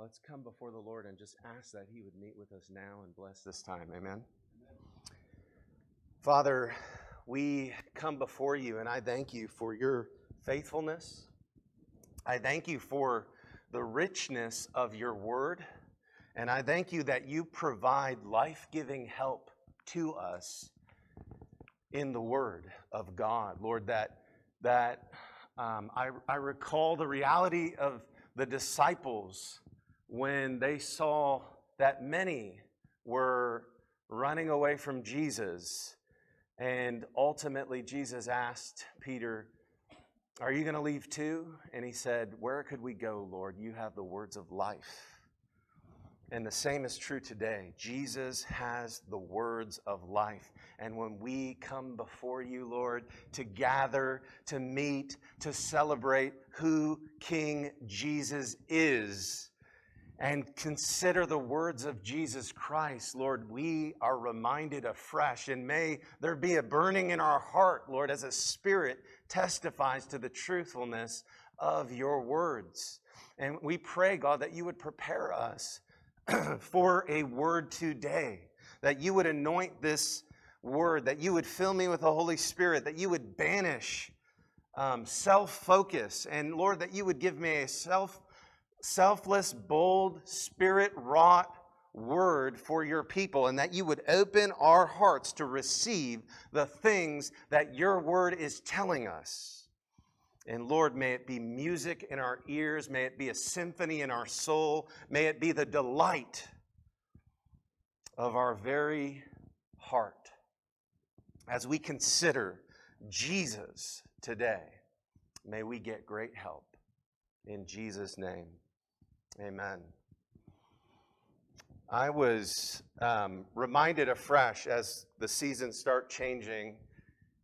let's come before the Lord and just ask that He would meet with us now and bless this time. Amen. Father, we come before you and I thank you for your faithfulness. I thank you for the richness of your word. And I thank you that you provide life giving help to us in the word of God. Lord, that, that um, I, I recall the reality of the disciples when they saw that many were running away from Jesus. And ultimately, Jesus asked Peter, Are you going to leave too? And he said, Where could we go, Lord? You have the words of life. And the same is true today. Jesus has the words of life. And when we come before you, Lord, to gather, to meet, to celebrate who King Jesus is, and consider the words of Jesus Christ, Lord, we are reminded afresh. And may there be a burning in our heart, Lord, as a spirit testifies to the truthfulness of your words. And we pray, God, that you would prepare us for a word today, that you would anoint this word, that you would fill me with the Holy Spirit, that you would banish um, self focus, and Lord, that you would give me a self selfless, bold, spirit wrought word for your people, and that you would open our hearts to receive the things that your word is telling us. And Lord, may it be music in our ears, may it be a symphony in our soul, may it be the delight of our very heart as we consider Jesus today. May we get great help. In Jesus' name, amen. I was um, reminded afresh as the seasons start changing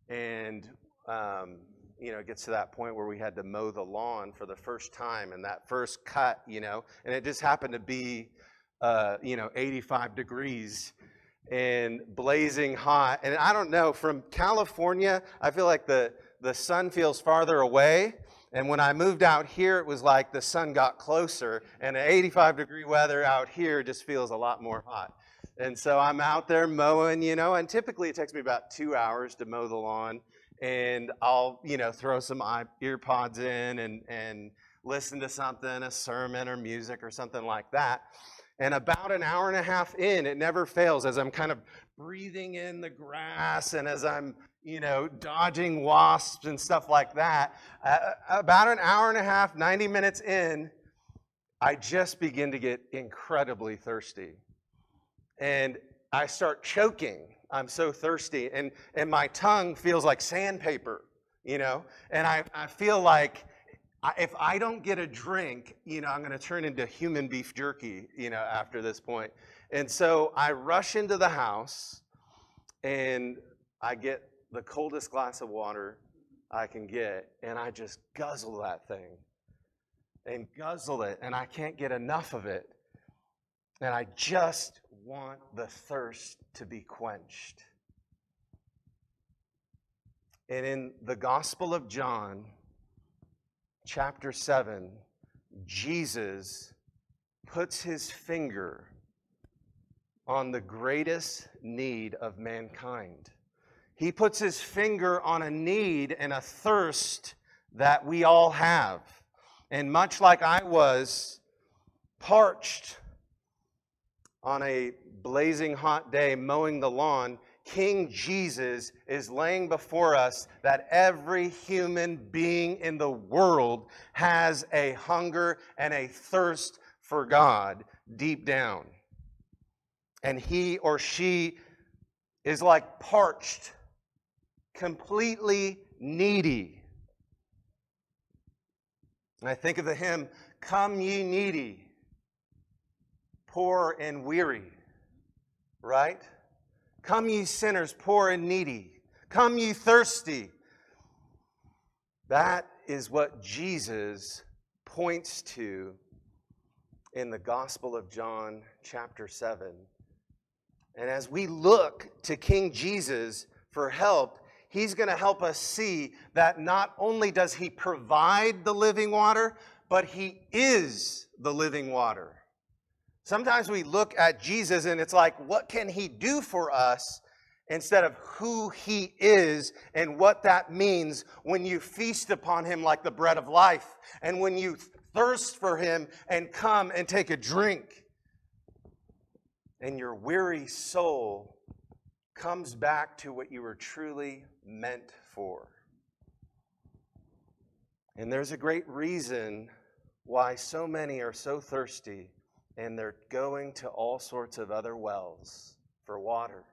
and um, you know, it gets to that point where we had to mow the lawn for the first time and that first cut, you know, and it just happened to be, uh, you know, 85 degrees and blazing hot. And I don't know, from California, I feel like the, the sun feels farther away. And when I moved out here, it was like the sun got closer, and 85 degree weather out here just feels a lot more hot. And so I'm out there mowing, you know, and typically it takes me about two hours to mow the lawn and I'll, you know, throw some ear pods in and, and listen to something, a sermon or music or something like that. And about an hour and a half in, it never fails as I'm kind of breathing in the grass and as I'm, you know, dodging wasps and stuff like that. Uh, about an hour and a half, 90 minutes in, I just begin to get incredibly thirsty. And I start choking I'm so thirsty. And, and my tongue feels like sandpaper, you know? And I, I feel like if I don't get a drink, you know, I'm going to turn into human beef jerky, you know, after this point. And so I rush into the house and I get the coldest glass of water I can get, and I just guzzle that thing and guzzle it, and I can't get enough of it. And I just want the thirst to be quenched. And in the Gospel of John, chapter 7, Jesus puts his finger on the greatest need of mankind. He puts his finger on a need and a thirst that we all have. And much like I was parched on a blazing hot day mowing the lawn, King Jesus is laying before us that every human being in the world has a hunger and a thirst for God deep down. And he or she is like parched, completely needy. And I think of the hymn, Come Ye Needy poor and weary, right? Come, ye sinners, poor and needy. Come, ye thirsty. That is what Jesus points to in the Gospel of John, chapter 7. And as we look to King Jesus for help, he's going to help us see that not only does he provide the living water, but he is the living water. Sometimes we look at Jesus and it's like, what can he do for us? Instead of who he is and what that means when you feast upon him like the bread of life and when you thirst for him and come and take a drink. And your weary soul comes back to what you were truly meant for. And there's a great reason why so many are so thirsty and they're going to all sorts of other wells for water.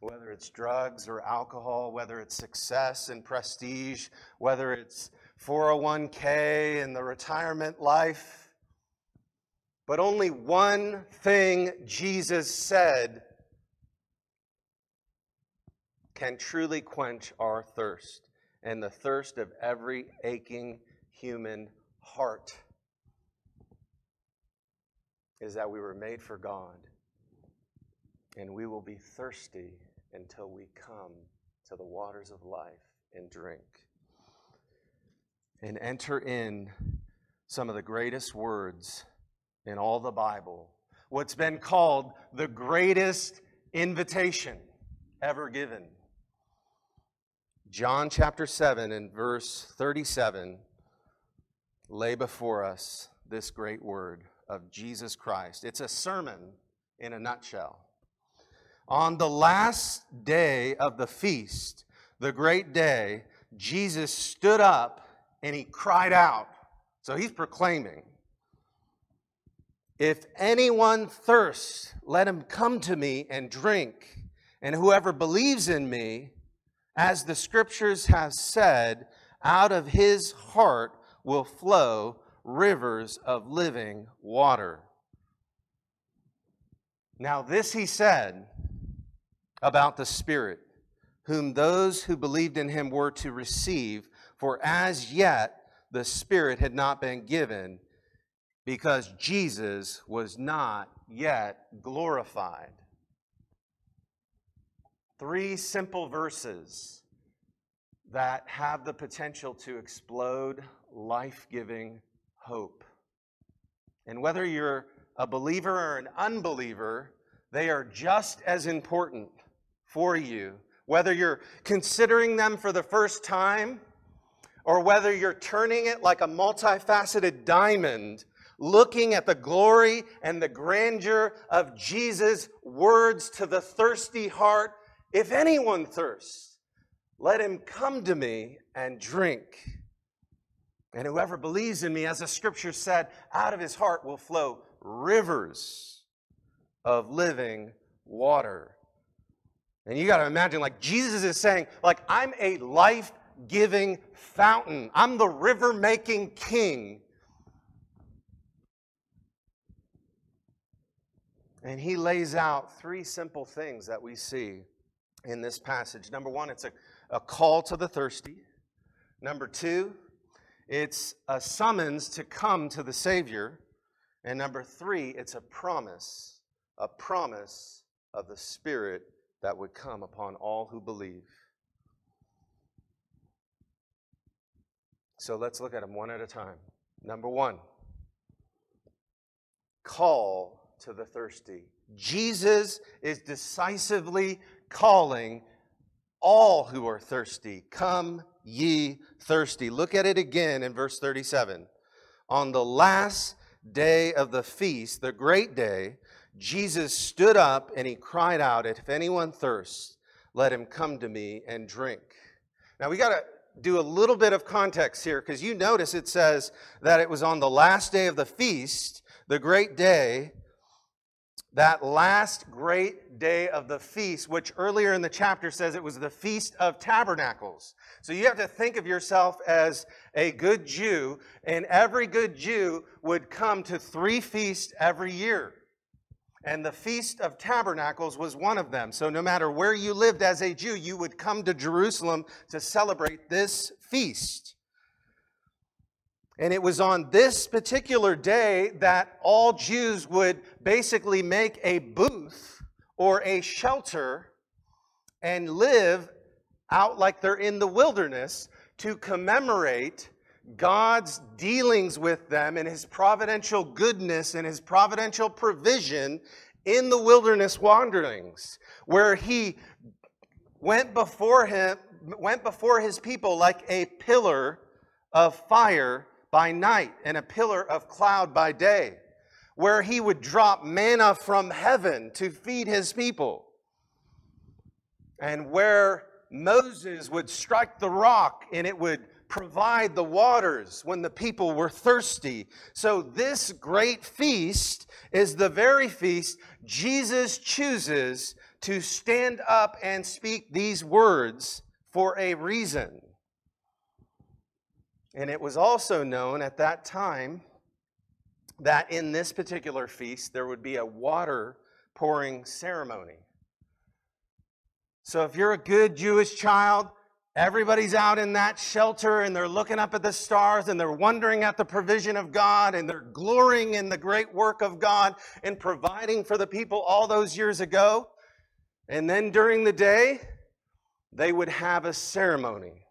Whether it's drugs or alcohol, whether it's success and prestige, whether it's 401k and the retirement life. But only one thing Jesus said can truly quench our thirst and the thirst of every aching human heart is that we were made for God and we will be thirsty until we come to the waters of life and drink and enter in some of the greatest words in all the Bible, what's been called the greatest invitation ever given. John chapter 7 and verse 37 lay before us this great word of Jesus Christ. It's a sermon in a nutshell. On the last day of the feast, the great day, Jesus stood up and he cried out. So he's proclaiming, If anyone thirsts, let him come to me and drink. And whoever believes in me, as the scriptures have said, out of his heart will flow rivers of living water. Now, this he said about the Spirit, whom those who believed in him were to receive, for as yet the Spirit had not been given, because Jesus was not yet glorified. Three simple verses that have the potential to explode life giving hope. And whether you're a believer or an unbeliever, they are just as important for you. Whether you're considering them for the first time or whether you're turning it like a multifaceted diamond, looking at the glory and the grandeur of Jesus' words to the thirsty heart if anyone thirsts, let him come to me and drink. And whoever believes in me, as the scripture said, out of his heart will flow rivers of living water. And you got to imagine, like Jesus is saying, like, I'm a life giving fountain. I'm the river making king. And he lays out three simple things that we see in this passage. Number one, it's a, a call to the thirsty. Number two, it's a summons to come to the Savior. And number three, it's a promise, a promise of the Spirit that would come upon all who believe. So let's look at them one at a time. Number one, call to the thirsty. Jesus is decisively calling all who are thirsty, Come ye thirsty. Look at it again in verse 37. On the last day of the feast, the great day, Jesus stood up and he cried out, If anyone thirsts, let him come to me and drink. Now we got to do a little bit of context here because you notice it says that it was on the last day of the feast, the great day, that last great day of the feast, which earlier in the chapter says it was the Feast of Tabernacles. So you have to think of yourself as a good Jew, and every good Jew would come to three feasts every year. And the Feast of Tabernacles was one of them. So no matter where you lived as a Jew, you would come to Jerusalem to celebrate this feast. And it was on this particular day that all Jews would basically make a booth or a shelter and live out like they're in the wilderness to commemorate God's dealings with them and his providential goodness and his providential provision in the wilderness wanderings, where he went before him, went before his people like a pillar of fire by night and a pillar of cloud by day, where he would drop manna from heaven to feed his people, and where Moses would strike the rock and it would provide the waters when the people were thirsty. So, this great feast is the very feast Jesus chooses to stand up and speak these words for a reason. And it was also known at that time that in this particular feast there would be a water pouring ceremony. So if you're a good Jewish child, everybody's out in that shelter and they're looking up at the stars and they're wondering at the provision of God and they're glorying in the great work of God and providing for the people all those years ago. And then during the day, they would have a ceremony.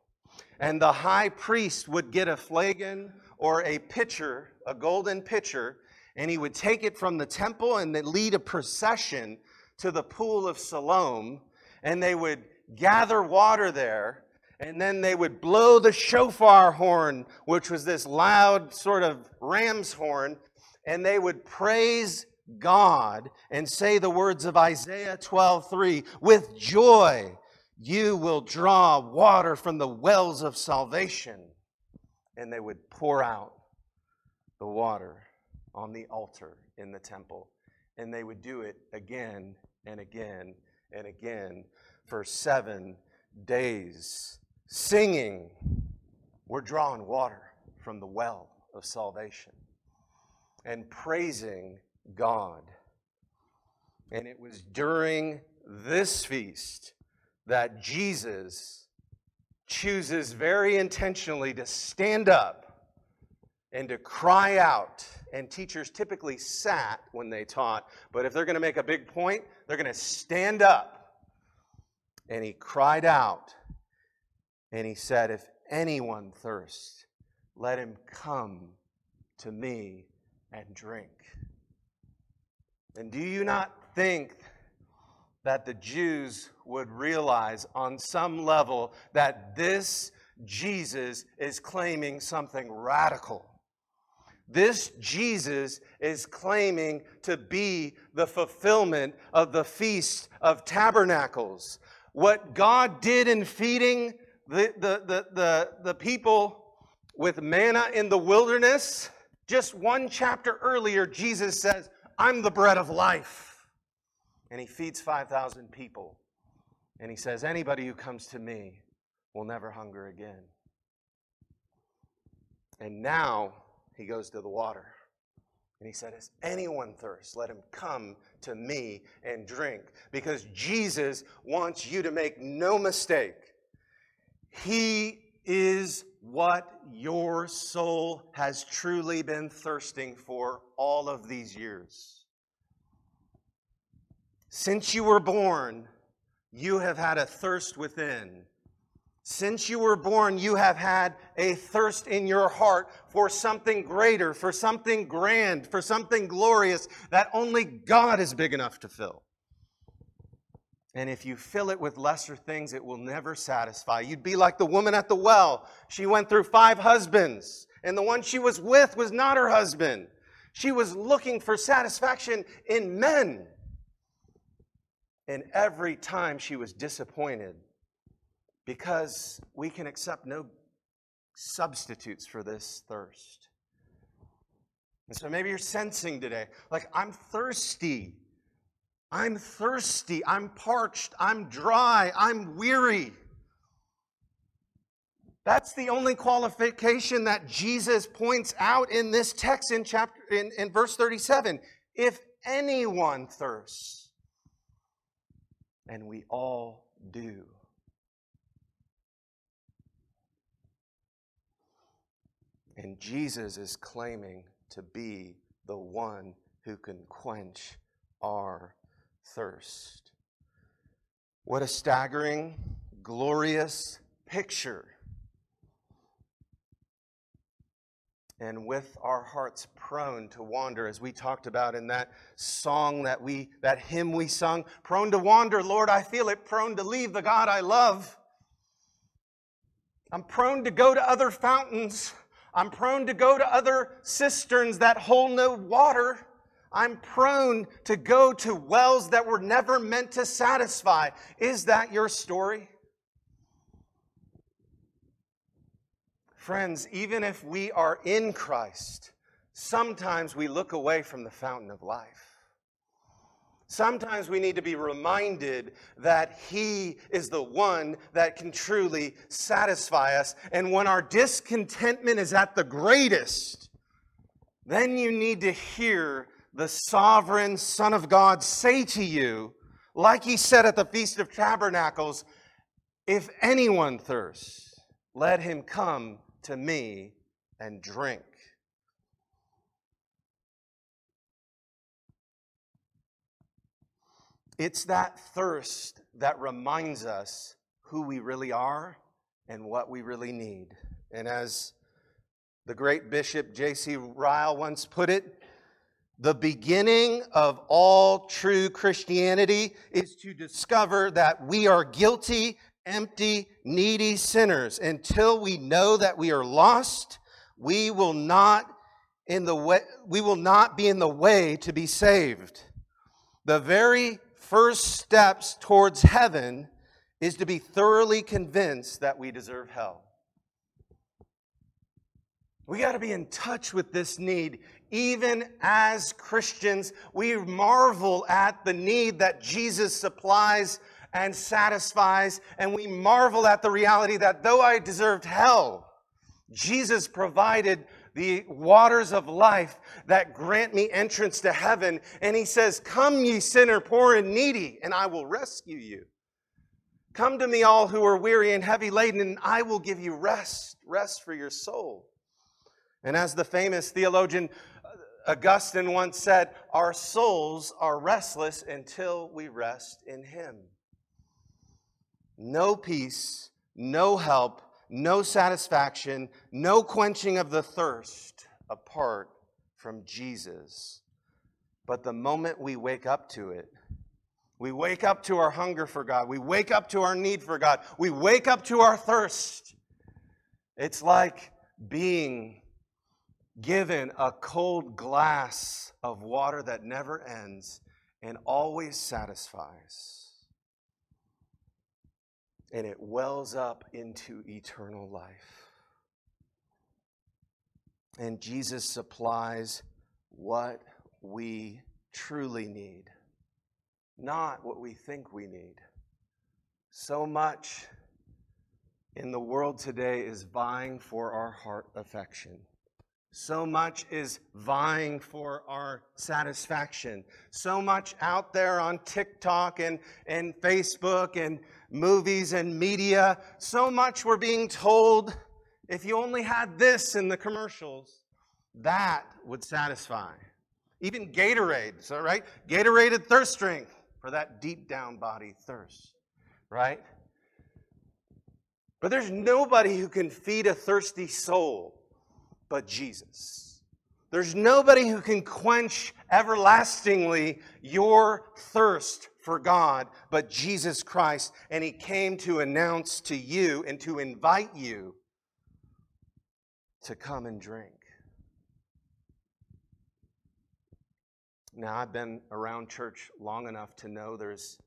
And the high priest would get a flagon or a pitcher, a golden pitcher, and he would take it from the temple and lead a procession to the pool of Siloam. And they would gather water there, and then they would blow the shofar horn, which was this loud sort of ram's horn, and they would praise God and say the words of Isaiah 12:3 with joy you will draw water from the wells of salvation and they would pour out the water on the altar in the temple and they would do it again and again and again for 7 days singing we're drawing water from the well of salvation and praising God. And it was during this feast that Jesus chooses very intentionally to stand up and to cry out. And teachers typically sat when they taught, but if they're going to make a big point, they're going to stand up. And he cried out and he said, If anyone thirsts, let him come to me and drink. And do you not think that the Jews would realize on some level that this Jesus is claiming something radical? This Jesus is claiming to be the fulfillment of the Feast of Tabernacles. What God did in feeding the, the, the, the, the people with manna in the wilderness, just one chapter earlier, Jesus says, I'm the bread of life. And he feeds 5,000 people. And he says, Anybody who comes to me will never hunger again. And now he goes to the water. And he said, Is anyone thirst? Let him come to me and drink. Because Jesus wants you to make no mistake. He is what your soul has truly been thirsting for all of these years. Since you were born, you have had a thirst within. Since you were born, you have had a thirst in your heart for something greater, for something grand, for something glorious that only God is big enough to fill. And if you fill it with lesser things, it will never satisfy. You'd be like the woman at the well. She went through five husbands, and the one she was with was not her husband. She was looking for satisfaction in men. And every time she was disappointed because we can accept no substitutes for this thirst. And so maybe you're sensing today, like, I'm thirsty. I'm thirsty, I'm parched, I'm dry, I'm weary. That's the only qualification that Jesus points out in this text in chapter in, in verse 37. If anyone thirsts, and we all do. And Jesus is claiming to be the one who can quench our thirst. What a staggering, glorious picture. And with our hearts prone to wander as we talked about in that song that we that hymn we sung prone to wander lord i feel it prone to leave the god i love. I'm prone to go to other fountains. I'm prone to go to other cisterns that hold no water. I'm prone to go to wells that were never meant to satisfy. Is that your story Friends, even if we are in Christ, sometimes we look away from the fountain of life. Sometimes we need to be reminded that He is the one that can truly satisfy us. And when our discontentment is at the greatest, then you need to hear the sovereign Son of God say to you, like He said at the Feast of Tabernacles, if anyone thirsts, let him come to me and drink. It's that thirst that reminds us who we really are and what we really need. And as the great Bishop J.C. Ryle once put it, the beginning of all true Christianity is to discover that we are guilty empty, needy sinners. Until we know that we are lost, we will not in the way, we will not be in the way to be saved. The very first steps towards heaven is to be thoroughly convinced that we deserve hell. We got to be in touch with this need. Even as Christians, we marvel at the need that Jesus supplies and satisfies, and we marvel at the reality that though I deserved hell, Jesus provided the waters of life that grant me entrance to heaven. And he says, Come, ye sinner, poor and needy, and I will rescue you. Come to me, all who are weary and heavy laden, and I will give you rest, rest for your soul. And as the famous theologian uh, Augustine once said, Our souls are restless until we rest in him no peace, no help, no satisfaction, no quenching of the thirst apart from Jesus. But the moment we wake up to it, we wake up to our hunger for God. We wake up to our need for God. We wake up to our thirst. It's like being given a cold glass of water that never ends and always satisfies and it wells up into eternal life. And Jesus supplies what we truly need, not what we think we need. So much in the world today is vying for our heart affection. So much is vying for our satisfaction. So much out there on TikTok and, and Facebook and movies and media. So much we're being told if you only had this in the commercials, that would satisfy. Even Gatorade, so right? Gatorade thirst drink for that deep down body thirst, right? But there's nobody who can feed a thirsty soul but Jesus. There's nobody who can quench everlastingly your thirst for God but Jesus Christ. And He came to announce to you and to invite you to come and drink. Now, I've been around church long enough to know there's,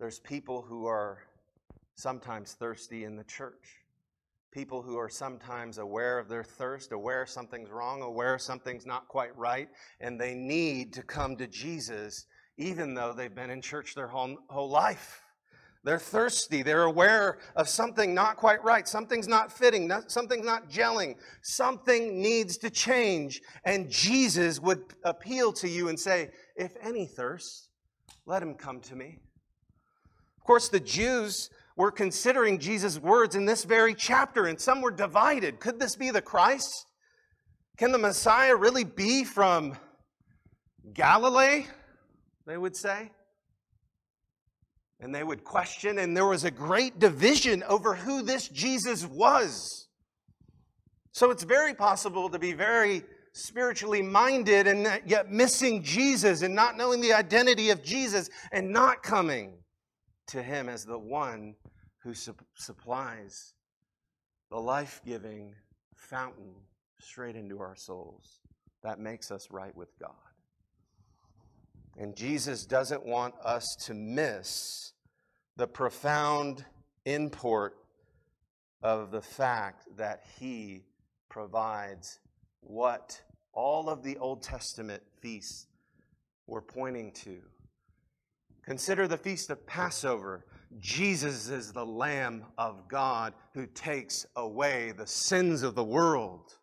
there's people who are sometimes thirsty in the church people who are sometimes aware of their thirst, aware something's wrong, aware something's not quite right, and they need to come to Jesus even though they've been in church their whole, whole life. They're thirsty. They're aware of something not quite right. Something's not fitting. Not, something's not gelling. Something needs to change. And Jesus would appeal to you and say, If any thirst, let him come to me. Of course, the Jews were considering Jesus' words in this very chapter, and some were divided. Could this be the Christ? Can the Messiah really be from Galilee? They would say. And they would question, and there was a great division over who this Jesus was. So it's very possible to be very spiritually minded and yet missing Jesus and not knowing the identity of Jesus and not coming to Him as the one who su- supplies the life giving fountain straight into our souls that makes us right with God. And Jesus doesn't want us to miss the profound import of the fact that He provides what all of the Old Testament feasts were pointing to. Consider the feast of Passover. Jesus is the Lamb of God who takes away the sins of the world.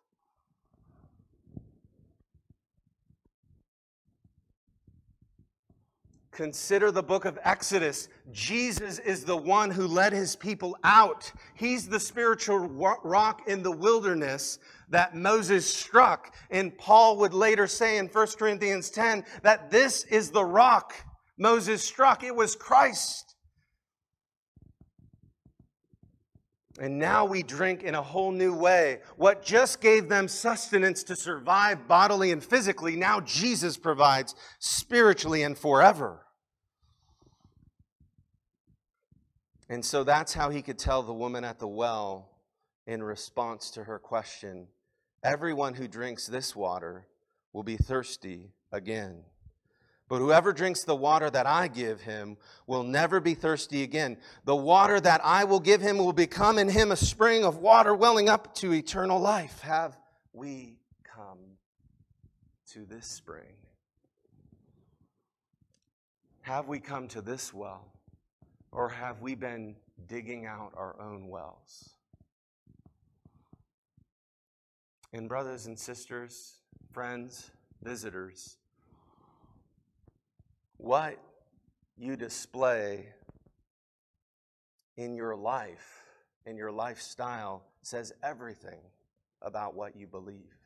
Consider the book of Exodus. Jesus is the one who led his people out. He's the spiritual rock in the wilderness that Moses struck. And Paul would later say in 1 Corinthians 10 that this is the rock Moses struck. It was Christ. And now we drink in a whole new way. What just gave them sustenance to survive bodily and physically, now Jesus provides spiritually and forever. And so that's how he could tell the woman at the well in response to her question Everyone who drinks this water will be thirsty again. But whoever drinks the water that I give him will never be thirsty again. The water that I will give him will become in him a spring of water welling up to eternal life. Have we come to this spring? Have we come to this well? Or have we been digging out our own wells? And, brothers and sisters, friends, visitors, what you display in your life, in your lifestyle, says everything about what you believe.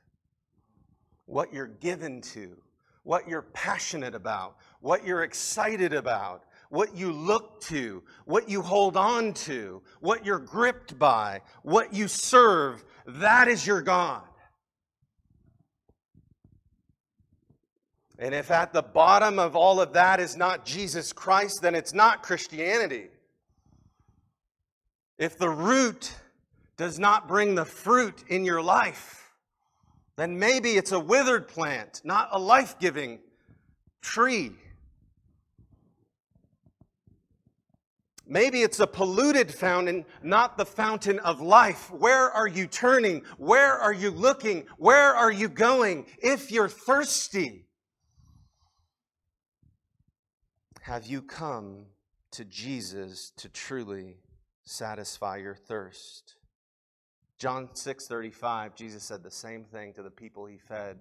What you're given to, what you're passionate about, what you're excited about, what you look to, what you hold on to, what you're gripped by, what you serve, that is your God. And if at the bottom of all of that is not Jesus Christ, then it's not Christianity. If the root does not bring the fruit in your life, then maybe it's a withered plant, not a life giving tree. Maybe it's a polluted fountain, not the fountain of life. Where are you turning? Where are you looking? Where are you going? If you're thirsty, have you come to Jesus to truly satisfy your thirst? John 6:35 Jesus said the same thing to the people he fed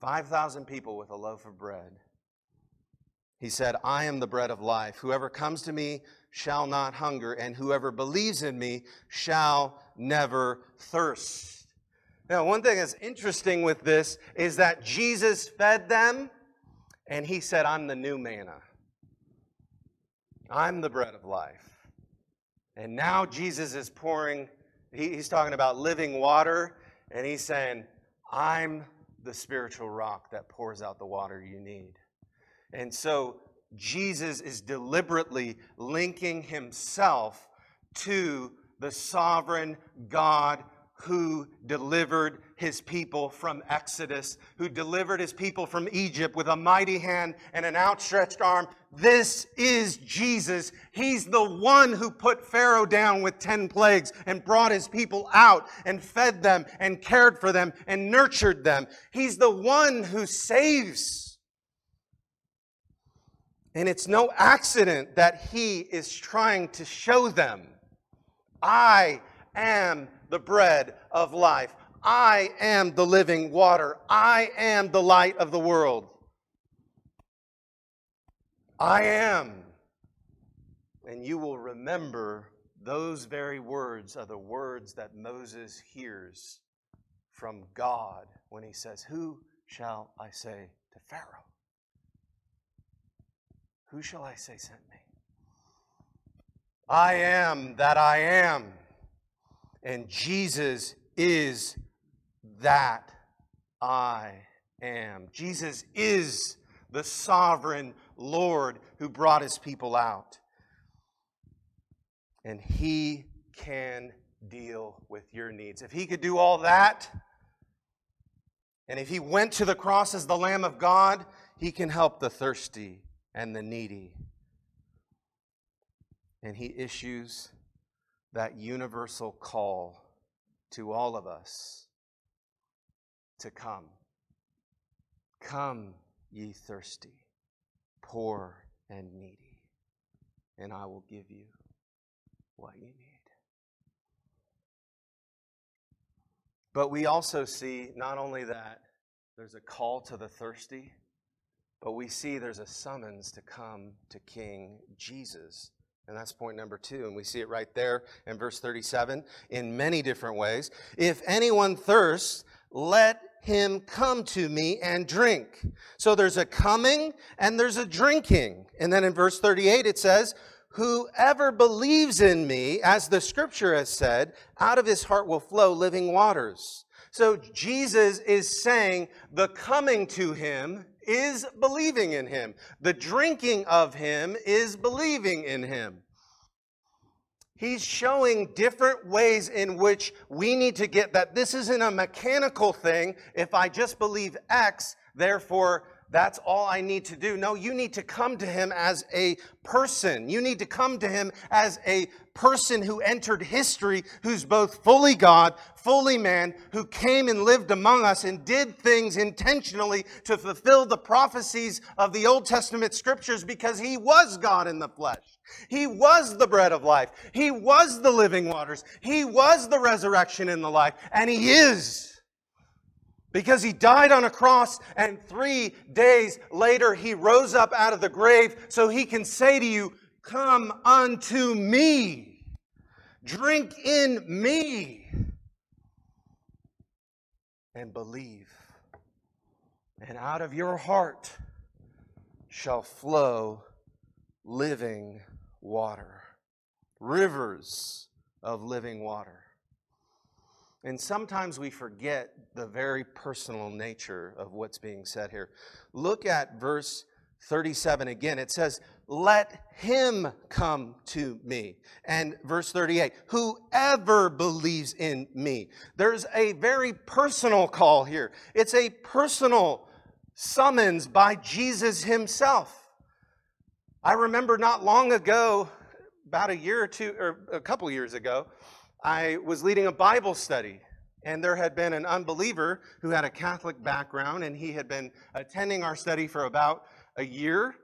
5,000 people with a loaf of bread. He said, I am the bread of life. Whoever comes to me shall not hunger, and whoever believes in me shall never thirst. Now, one thing that's interesting with this is that Jesus fed them, and he said, I'm the new manna. I'm the bread of life. And now Jesus is pouring, he's talking about living water, and he's saying, I'm the spiritual rock that pours out the water you need. And so Jesus is deliberately linking himself to the sovereign God who delivered his people from Exodus, who delivered his people from Egypt with a mighty hand and an outstretched arm. This is Jesus. He's the one who put Pharaoh down with 10 plagues and brought his people out and fed them and cared for them and nurtured them. He's the one who saves. And it's no accident that he is trying to show them I am the bread of life. I am the living water. I am the light of the world. I am. And you will remember those very words are the words that Moses hears from God when he says, Who shall I say to Pharaoh? Who shall I say sent me? I am that I am. And Jesus is that I am. Jesus is the sovereign Lord who brought his people out. And he can deal with your needs. If he could do all that, and if he went to the cross as the Lamb of God, he can help the thirsty and the needy. And he issues that universal call to all of us to come. Come, ye thirsty, poor, and needy, and I will give you what you need. But we also see not only that there's a call to the thirsty, but we see there's a summons to come to King Jesus. And that's point number two. And we see it right there in verse 37 in many different ways. If anyone thirsts, let him come to me and drink. So there's a coming and there's a drinking. And then in verse 38 it says, Whoever believes in me, as the scripture has said, out of his heart will flow living waters. So Jesus is saying the coming to him is believing in him. The drinking of him is believing in him. He's showing different ways in which we need to get that this isn't a mechanical thing. If I just believe X, therefore that's all I need to do. No, you need to come to him as a person. You need to come to him as a person who entered history, who's both fully God, fully man, who came and lived among us and did things intentionally to fulfill the prophecies of the Old Testament scriptures because he was God in the flesh. He was the bread of life. He was the living waters. He was the resurrection and the life. And he is because he died on a cross and three days later he rose up out of the grave so he can say to you, Come unto me, drink in me, and believe. And out of your heart shall flow living water, rivers of living water. And sometimes we forget the very personal nature of what's being said here. Look at verse 37 again. It says, Let him come to me. And verse 38, whoever believes in me. There's a very personal call here. It's a personal summons by Jesus himself. I remember not long ago, about a year or two, or a couple years ago, I was leading a Bible study, and there had been an unbeliever who had a Catholic background, and he had been attending our study for about a year.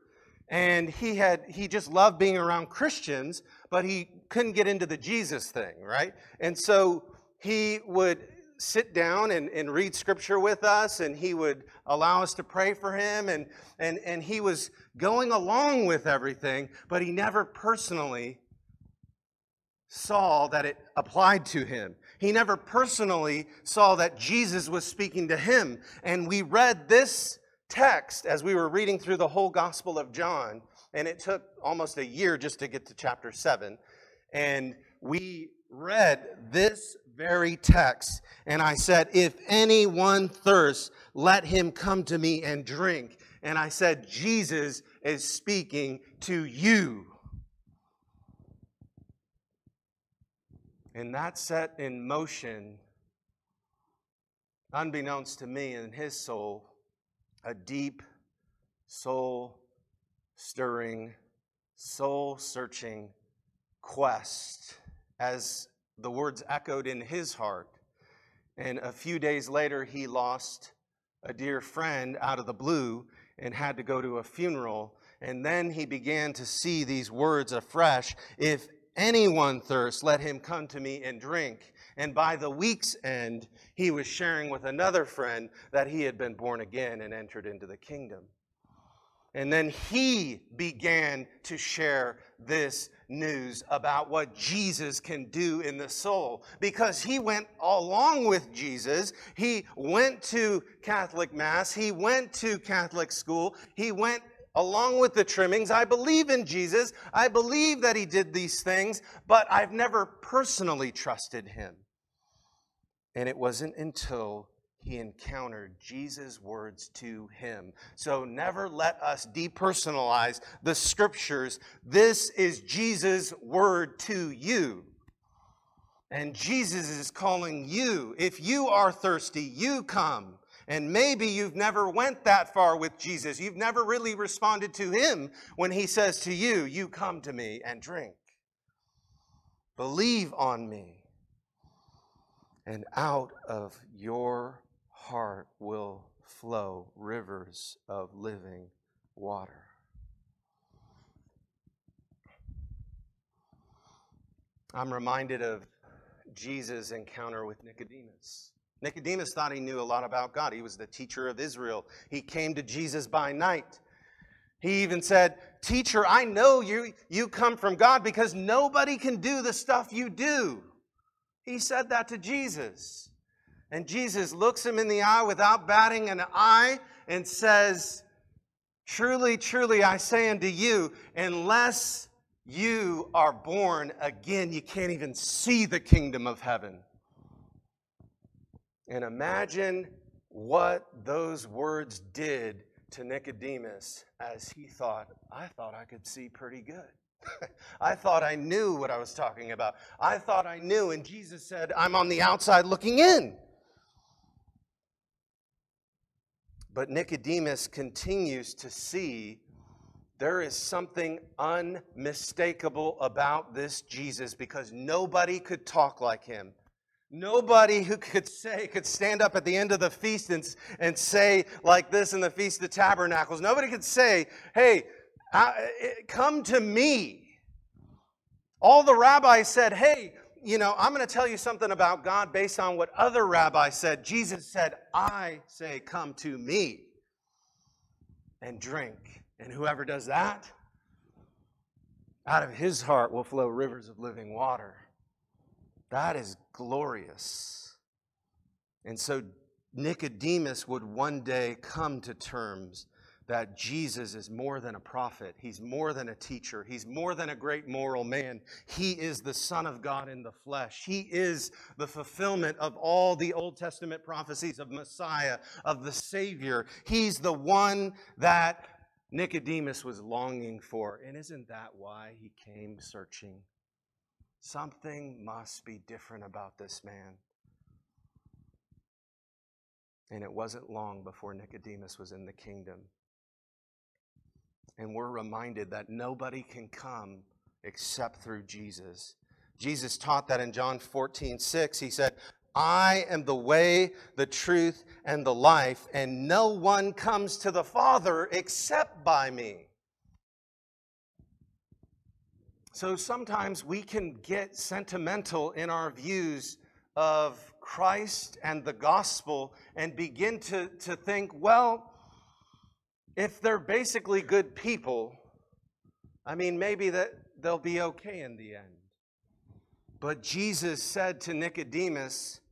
And he had he just loved being around Christians, but he couldn't get into the Jesus thing, right? And so he would sit down and, and read scripture with us, and he would allow us to pray for him, and, and, and he was going along with everything, but he never personally saw that it applied to him. He never personally saw that Jesus was speaking to him. And we read this text as we were reading through the whole Gospel of John, and it took almost a year just to get to chapter 7. And we read this very text, and I said, If anyone thirsts, let him come to me and drink. And I said, Jesus is speaking to you. And that set in motion, unbeknownst to me and his soul, a deep, soul stirring, soul searching quest as the words echoed in his heart. And a few days later, he lost a dear friend out of the blue and had to go to a funeral. And then he began to see these words afresh If anyone thirst, let him come to me and drink. And by the week's end, he was sharing with another friend that he had been born again and entered into the kingdom. And then he began to share this news about what Jesus can do in the soul because he went along with Jesus. He went to Catholic Mass, he went to Catholic school, he went along with the trimmings. I believe in Jesus. I believe that he did these things, but I've never personally trusted him. And it wasn't until he encountered Jesus' words to him. So never let us depersonalize the scriptures. This is Jesus' word to you. And Jesus is calling you. If you are thirsty, you come. And maybe you've never went that far with Jesus. You've never really responded to him when he says to you, "You come to me and drink." Believe on me. And out of your heart will flow rivers of living water. I'm reminded of Jesus' encounter with Nicodemus. Nicodemus thought he knew a lot about God. He was the teacher of Israel. He came to Jesus by night. He even said, Teacher, I know you, you come from God because nobody can do the stuff you do. He said that to Jesus. And Jesus looks him in the eye without batting an eye and says, Truly, truly, I say unto you, unless you are born again, you can't even see the kingdom of heaven. And imagine what those words did to Nicodemus as he thought, I thought I could see pretty good. I thought I knew what I was talking about. I thought I knew. And Jesus said, I'm on the outside looking in. But Nicodemus continues to see there is something unmistakable about this Jesus because nobody could talk like him. Nobody who could say, could stand up at the end of the feast and, and say, like this in the Feast of Tabernacles, nobody could say, hey, eh, come to me. All the rabbis said, hey, you know, I'm going to tell you something about God based on what other rabbis said. Jesus said, I say, come to me and drink. And whoever does that, out of his heart will flow rivers of living water. That is glorious. And so Nicodemus would one day come to terms that Jesus is more than a prophet. He's more than a teacher. He's more than a great moral man. He is the Son of God in the flesh. He is the fulfillment of all the Old Testament prophecies of Messiah, of the Savior. He's the one that Nicodemus was longing for. And isn't that why he came searching? Something must be different about this man. And it wasn't long before Nicodemus was in the kingdom and we're reminded that nobody can come except through Jesus. Jesus taught that in John 14, 6. He said, I am the way, the truth, and the life, and no one comes to the Father except by me. So sometimes we can get sentimental in our views of Christ and the gospel and begin to, to think, well, if they're basically good people, I mean, maybe that they'll be okay in the end. But Jesus said to Nicodemus,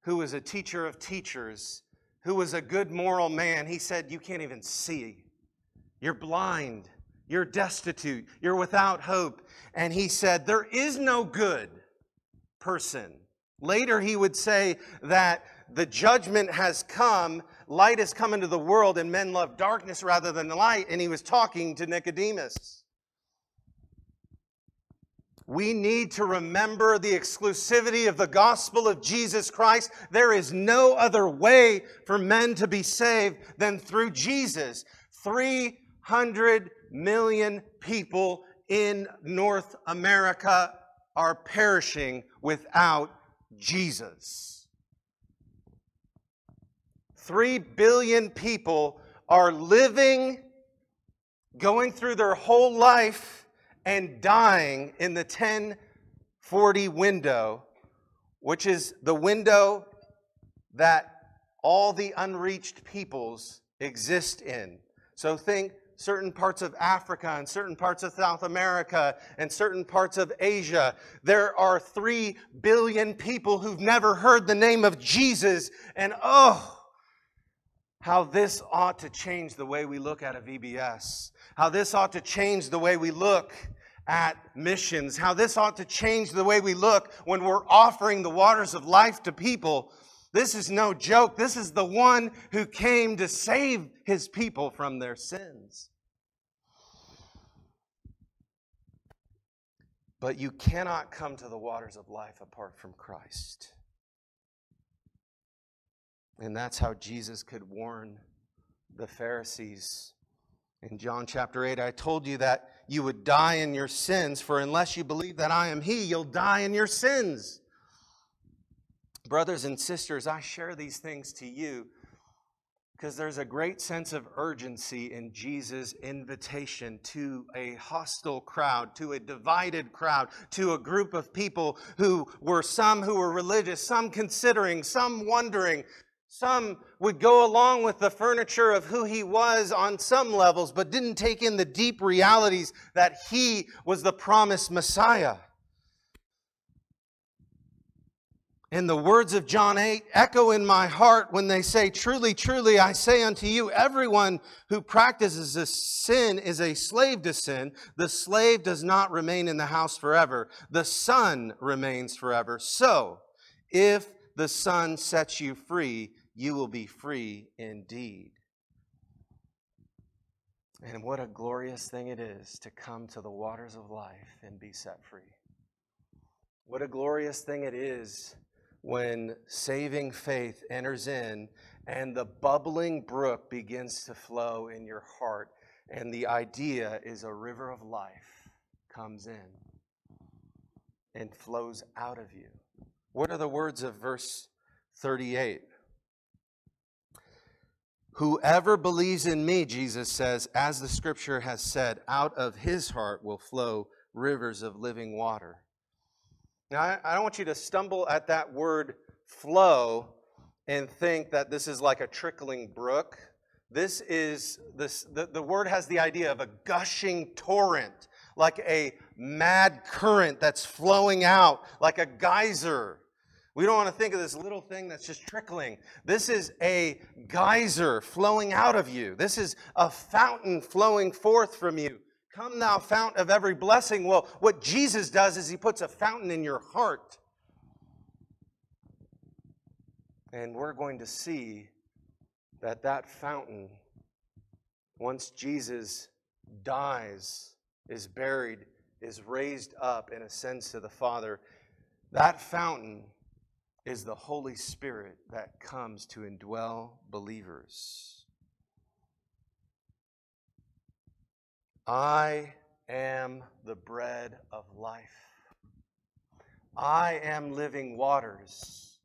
who was a teacher of teachers, who was a good moral man, he said, You can't even see. You're blind. You're destitute. You're without hope. And he said, There is no good person. Later, he would say that the judgment has come light has come into the world and men love darkness rather than light. And he was talking to Nicodemus. We need to remember the exclusivity of the gospel of Jesus Christ. There is no other way for men to be saved than through Jesus. 300 million people in North America are perishing without Jesus. Three billion people are living, going through their whole life, and dying in the 1040 window, which is the window that all the unreached peoples exist in. So think certain parts of Africa and certain parts of South America and certain parts of Asia. There are three billion people who've never heard the name of Jesus, and oh, how this ought to change the way we look at a VBS, how this ought to change the way we look at missions, how this ought to change the way we look when we're offering the waters of life to people. This is no joke. This is the one who came to save his people from their sins. But you cannot come to the waters of life apart from Christ. And that's how Jesus could warn the Pharisees. In John chapter 8, I told you that you would die in your sins, for unless you believe that I am He, you'll die in your sins. Brothers and sisters, I share these things to you because there's a great sense of urgency in Jesus' invitation to a hostile crowd, to a divided crowd, to a group of people who were some who were religious, some considering, some wondering. Some would go along with the furniture of who he was on some levels, but didn't take in the deep realities that he was the promised Messiah. And the words of John 8 echo in my heart when they say, Truly, truly, I say unto you, everyone who practices a sin is a slave to sin. The slave does not remain in the house forever, the son remains forever. So, if the son sets you free, you will be free indeed. And what a glorious thing it is to come to the waters of life and be set free. What a glorious thing it is when saving faith enters in and the bubbling brook begins to flow in your heart, and the idea is a river of life comes in and flows out of you. What are the words of verse 38? Whoever believes in me, Jesus says, as the scripture has said, out of his heart will flow rivers of living water. Now, I, don't want you to stumble at that word flow and think that this is like a trickling brook. This is, this, the, the word has the idea of a gushing torrent, like a mad current that's flowing out, like a geyser. We don't want to think of this little thing that's just trickling. This is a geyser flowing out of you. This is a fountain flowing forth from you. Come, thou fount of every blessing. Well, what Jesus does is he puts a fountain in your heart. And we're going to see that that fountain, once Jesus dies, is buried, is raised up, and ascends to the Father, that fountain is the Holy Spirit that comes to indwell believers. I am the bread of life. I am living waters.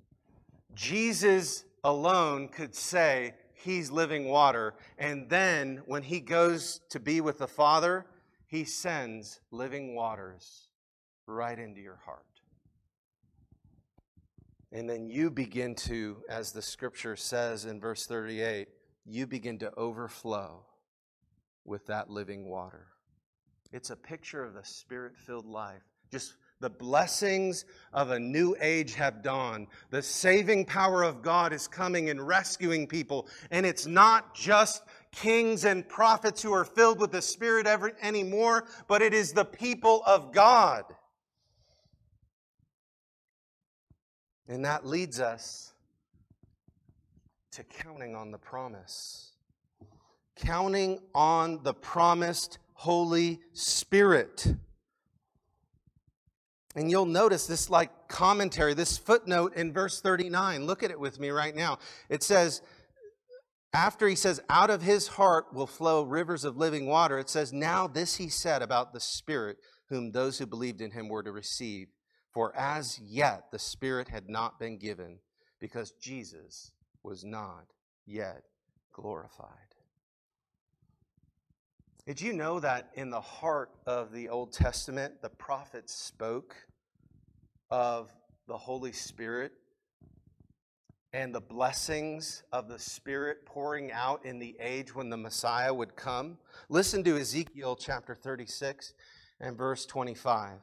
Jesus alone could say he's living water. And then when he goes to be with the Father, he sends living waters right into your heart. And then you begin to, as the scripture says in verse 38, you begin to overflow with that living water. It's a picture of the spirit filled life. Just the blessings of a new age have dawned. The saving power of God is coming and rescuing people. And it's not just kings and prophets who are filled with the Spirit every, anymore, but it is the people of God. And that leads us to counting on the promise counting on the promised Holy Spirit. And you'll notice this like commentary, this footnote in verse 39. Look at it with me right now. It says, after he says, out of his heart will flow rivers of living water, it says, now this he said about the Spirit, whom those who believed in him were to receive. For as yet the Spirit had not been given, because Jesus was not yet glorified. Did you know that in the heart of the Old Testament, the prophets spoke of the Holy Spirit and the blessings of the Spirit pouring out in the age when the Messiah would come? Listen to Ezekiel chapter 36 and verse 25.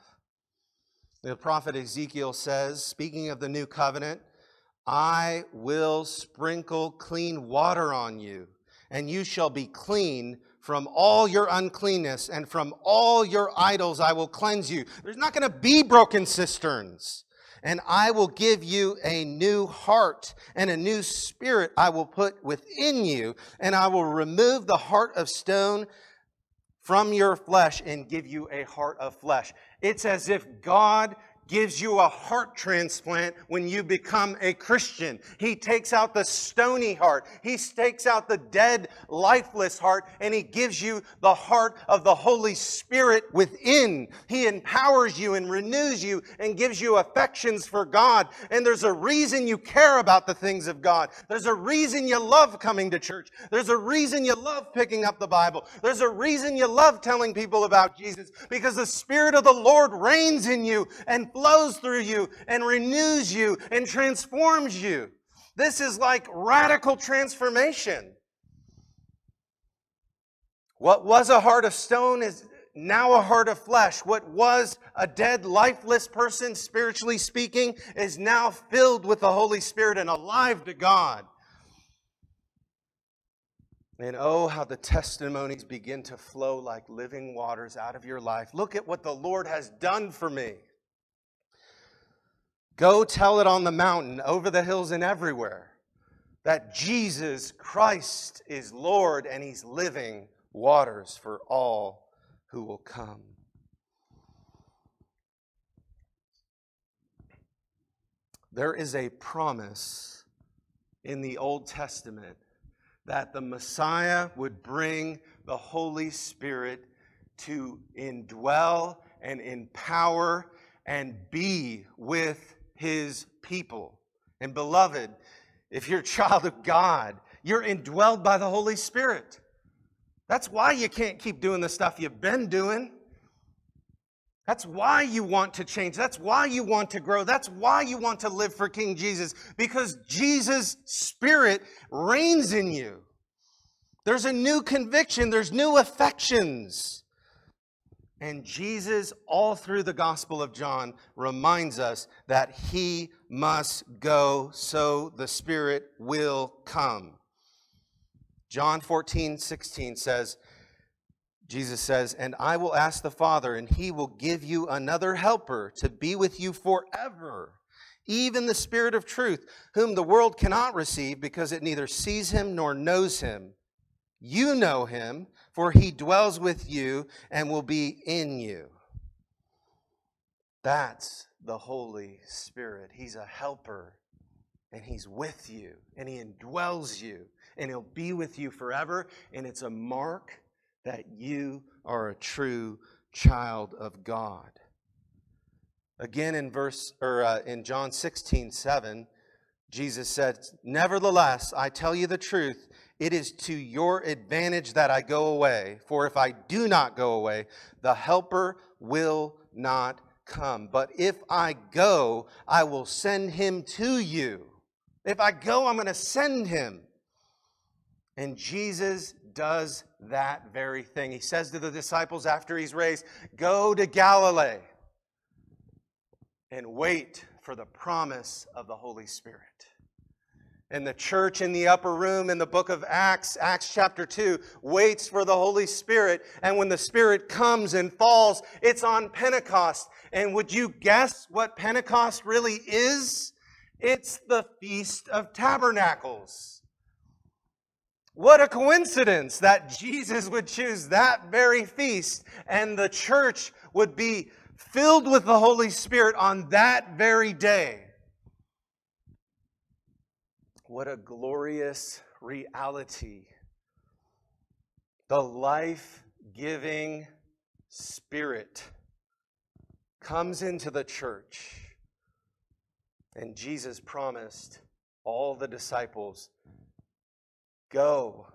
The prophet Ezekiel says, speaking of the new covenant, I will sprinkle clean water on you, and you shall be clean from all your uncleanness and from all your idols I will cleanse you. There's not going to be broken cisterns. and I will give you a new heart and a new spirit I will put within you, and I will remove the heart of stone from your flesh and give you a heart of flesh. It's as if God gives you a heart transplant when you become a Christian. He takes out the stony heart. He takes out the dead, lifeless heart, and He gives you the heart of the Holy Spirit within. He empowers you and renews you and gives you affections for God. And there's a reason you care about the things of God. There's a reason you love coming to church. There's a reason you love picking up the Bible. There's a reason you love telling people about Jesus because the Spirit of the Lord reigns in you and flows through you and renews you and transforms you. This is like radical transformation. What was a heart of stone is now a heart of flesh. What was a dead, lifeless person, spiritually speaking, is now filled with the Holy Spirit and alive to God. And oh, how the testimonies begin to flow like living waters out of your life. Look at what the Lord has done for me. Go tell it on the mountain, over the hills, and everywhere that Jesus Christ is Lord and He's living waters for all who will come. There is a promise in the Old Testament that the Messiah would bring the Holy Spirit to indwell and empower and be with his people. And beloved, if you're a child of God, you're indwelled by the Holy Spirit. That's why you can't keep doing the stuff you've been doing. That's why you want to change. That's why you want to grow. That's why you want to live for King Jesus, because Jesus' Spirit reigns in you. There's a new conviction, there's new affections. And Jesus, all through the Gospel of John, reminds us that he must go so the Spirit will come. John 14, 16 says, Jesus says, And I will ask the Father, and he will give you another helper to be with you forever, even the Spirit of truth, whom the world cannot receive because it neither sees him nor knows him. You know him for he dwells with you and will be in you. That's the Holy Spirit. He's a helper and he's with you and he indwells you and he'll be with you forever. And it's a mark that you are a true child of God. Again, in verse or uh, in John 16, 7, Jesus said, Nevertheless, I tell you the truth, it is to your advantage that I go away. For if I do not go away, the Helper will not come. But if I go, I will send him to you. If I go, I'm going to send him. And Jesus does that very thing. He says to the disciples after he's raised, Go to Galilee and wait for the promise of the Holy Spirit and the church in the upper room in the book of Acts, Acts chapter 2, waits for the Holy Spirit. And when the Spirit comes and falls, it's on Pentecost. And would you guess what Pentecost really is? It's the Feast of Tabernacles. What a coincidence that Jesus would choose that very feast and the church would be filled with the Holy Spirit on that very day. What a glorious reality. The life giving Spirit comes into the church. And Jesus promised all the disciples go,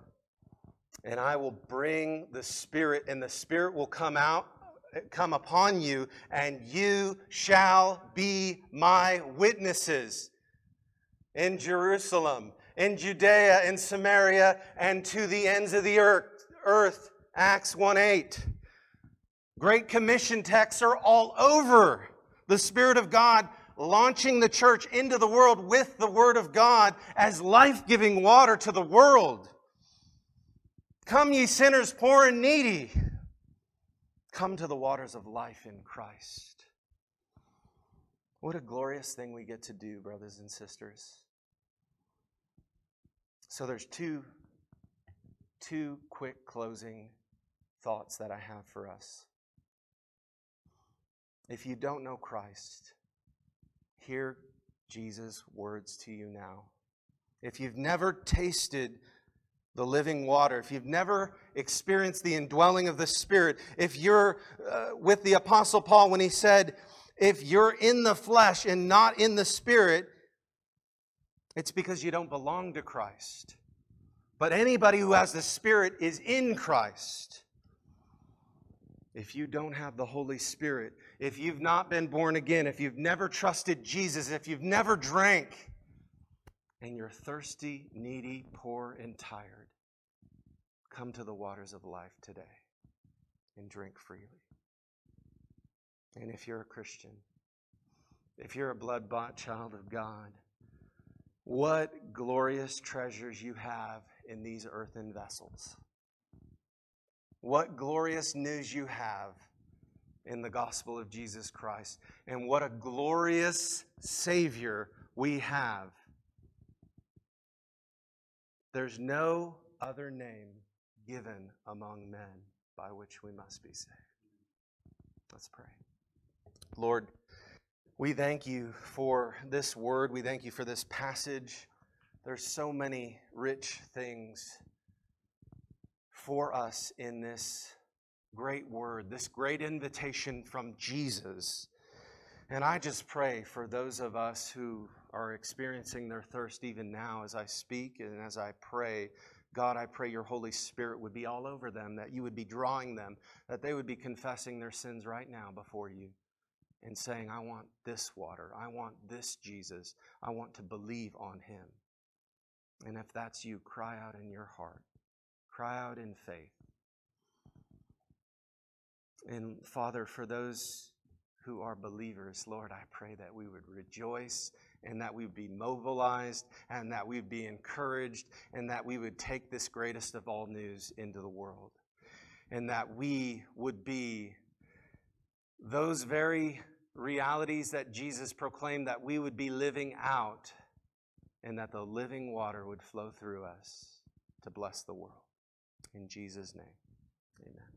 and I will bring the Spirit, and the Spirit will come out, come upon you, and you shall be my witnesses in Jerusalem, in Judea, in Samaria, and to the ends of the earth. earth Acts 1 8. Great Commission texts are all over the Spirit of God launching the church into the world with the Word of God as life giving water to the world. Come, ye sinners, poor and needy. Come to the waters of life in Christ. What a glorious thing we get to do, brothers and sisters. So there's two two quick closing thoughts that I have for us. If you don't know Christ, hear Jesus' words to you now. If you've never tasted the living water, if you've never experienced the indwelling of the Spirit, if you're uh, with the Apostle Paul when he said, if you're in the flesh and not in the Spirit, it's because you don't belong to Christ. But anybody who has the Spirit is in Christ. If you don't have the Holy Spirit, if you've not been born again, if you've never trusted Jesus, if you've never drank, and you're thirsty, needy, poor, and tired, come to the waters of life today and drink freely. And if you're a Christian, if you're a blood bought child of God, what glorious treasures you have in these earthen vessels. What glorious news you have in the gospel of Jesus Christ. And what a glorious Savior we have. There's no other name given among men by which we must be saved. Let's pray. Lord, we thank you for this word. We thank you for this passage. There's so many rich things for us in this great word, this great invitation from Jesus. And I just pray for those of us who are experiencing their thirst even now as I speak and as I pray. God, I pray your Holy Spirit would be all over them, that you would be drawing them, that they would be confessing their sins right now before you and saying, I want this water. I want this Jesus. I want to believe on him. And if that's you, cry out in your heart, cry out in faith. And Father, for those who are believers, Lord, I pray that we would rejoice and that we would be mobilized and that we would be encouraged and that we would take this greatest of all news into the world and that we would be those very realities that Jesus proclaimed that we would be living out and that the living water would flow through us to bless the world. In Jesus' name, amen.